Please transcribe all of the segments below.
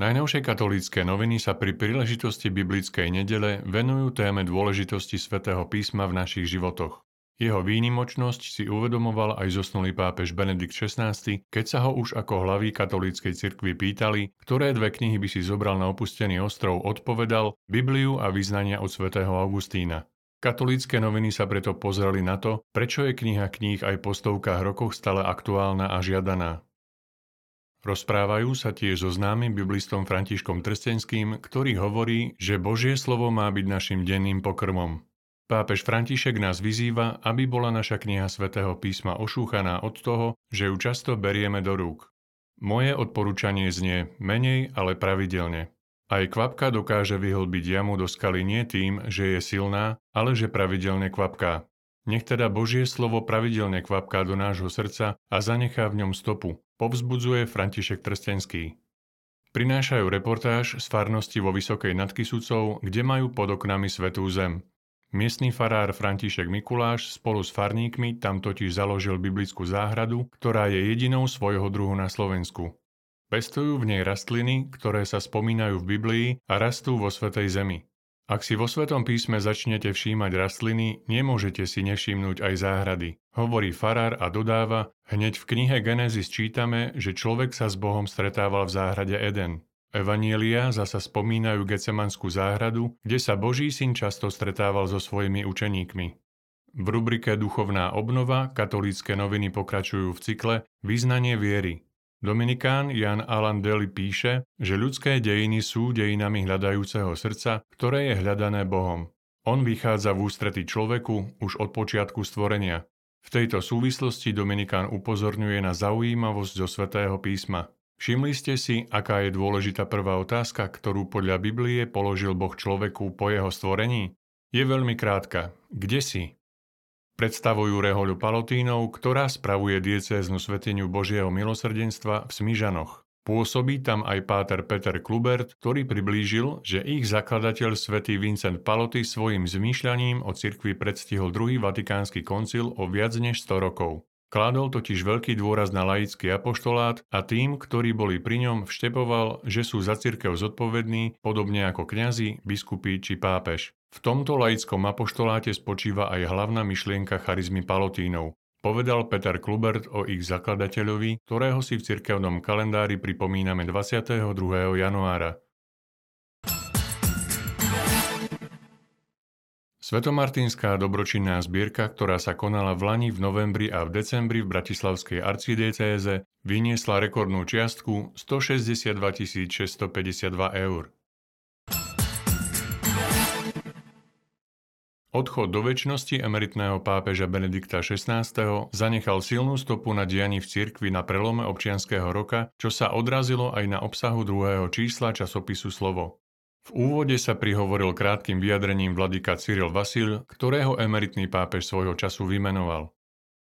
Najnovšie katolícke noviny sa pri príležitosti biblickej nedele venujú téme dôležitosti svätého písma v našich životoch. Jeho výnimočnosť si uvedomoval aj zosnulý pápež Benedikt XVI, keď sa ho už ako hlavy katolíckej cirkvi pýtali, ktoré dve knihy by si zobral na opustený ostrov, odpovedal Bibliu a vyznania od svätého Augustína. Katolícke noviny sa preto pozreli na to, prečo je kniha kníh aj po stovkách rokoch stále aktuálna a žiadaná. Rozprávajú sa tiež so známym biblistom Františkom Trstenským, ktorý hovorí, že Božie slovo má byť našim denným pokrmom. Pápež František nás vyzýva, aby bola naša kniha svätého písma ošúchaná od toho, že ju často berieme do rúk. Moje odporúčanie znie menej, ale pravidelne. Aj kvapka dokáže vyhlbiť jamu do skaly nie tým, že je silná, ale že pravidelne kvapká. Nech teda Božie slovo pravidelne kvapká do nášho srdca a zanechá v ňom stopu, povzbudzuje František Trstenský. Prinášajú reportáž z farnosti vo Vysokej nad Kisúcov, kde majú pod oknami svetú zem. Miestný farár František Mikuláš spolu s farníkmi tam totiž založil biblickú záhradu, ktorá je jedinou svojho druhu na Slovensku. Pestujú v nej rastliny, ktoré sa spomínajú v Biblii a rastú vo Svetej Zemi. Ak si vo Svetom písme začnete všímať rastliny, nemôžete si nevšimnúť aj záhrady. Hovorí farár a dodáva, hneď v knihe Genesis čítame, že človek sa s Bohom stretával v záhrade Eden. Evanielia zasa spomínajú Gecemanskú záhradu, kde sa Boží syn často stretával so svojimi učeníkmi. V rubrike Duchovná obnova katolícke noviny pokračujú v cykle Význanie viery, Dominikán Jan Alan Deli píše, že ľudské dejiny sú dejinami hľadajúceho srdca, ktoré je hľadané Bohom. On vychádza v ústrety človeku už od počiatku stvorenia. V tejto súvislosti Dominikán upozorňuje na zaujímavosť zo svätého písma. Všimli ste si, aká je dôležitá prvá otázka, ktorú podľa Biblie položil Boh človeku po jeho stvorení? Je veľmi krátka. Kde si? Predstavujú rehoľu Palotínov, ktorá spravuje diecéznu sveteniu Božieho milosrdenstva v Smižanoch. Pôsobí tam aj páter Peter Klubert, ktorý priblížil, že ich zakladateľ svätý Vincent Paloty svojim zmýšľaním o cirkvi predstihol druhý vatikánsky koncil o viac než 100 rokov. Kládol totiž veľký dôraz na laický apoštolát a tým, ktorí boli pri ňom, vštepoval, že sú za cirkev zodpovední, podobne ako kňazi, biskupy či pápež. V tomto laickom apoštoláte spočíva aj hlavná myšlienka charizmy Palotínov. Povedal Peter Klubert o ich zakladateľovi, ktorého si v cirkevnom kalendári pripomíname 22. januára. Svetomartinská dobročinná zbierka, ktorá sa konala v Lani v novembri a v decembri v Bratislavskej arcidiecéze, vyniesla rekordnú čiastku 162 652 eur. Odchod do väčšnosti emeritného pápeža Benedikta XVI. zanechal silnú stopu na dianí v cirkvi na prelome občianského roka, čo sa odrazilo aj na obsahu druhého čísla časopisu Slovo. V úvode sa prihovoril krátkým vyjadrením vladyka Cyril Vasil, ktorého emeritný pápež svojho času vymenoval.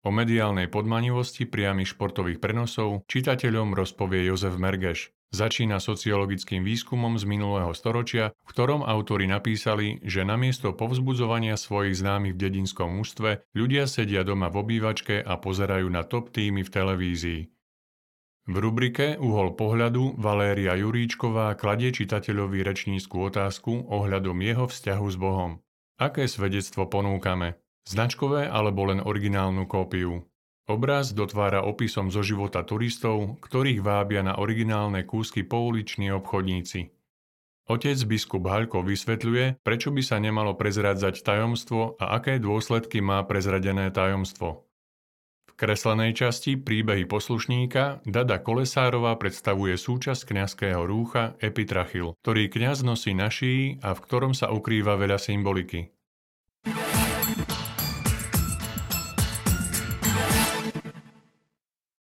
O mediálnej podmanivosti priamých športových prenosov čitateľom rozpovie Jozef Mergeš. Začína sociologickým výskumom z minulého storočia, v ktorom autori napísali, že namiesto povzbudzovania svojich známych v dedinskom ústve ľudia sedia doma v obývačke a pozerajú na top týmy v televízii. V rubrike Uhol pohľadu Valéria Juríčková kladie čitateľovi rečníckú otázku ohľadom jeho vzťahu s Bohom. Aké svedectvo ponúkame? Značkové alebo len originálnu kópiu. Obraz dotvára opisom zo života turistov, ktorých vábia na originálne kúsky pouliční obchodníci. Otec biskup Haľko vysvetľuje, prečo by sa nemalo prezradzať tajomstvo a aké dôsledky má prezradené tajomstvo. Kreslenej časti príbehy poslušníka Dada Kolesárová predstavuje súčasť kňazského rúcha Epitrachil, ktorý kňaz nosí na šíji a v ktorom sa ukrýva veľa symboliky.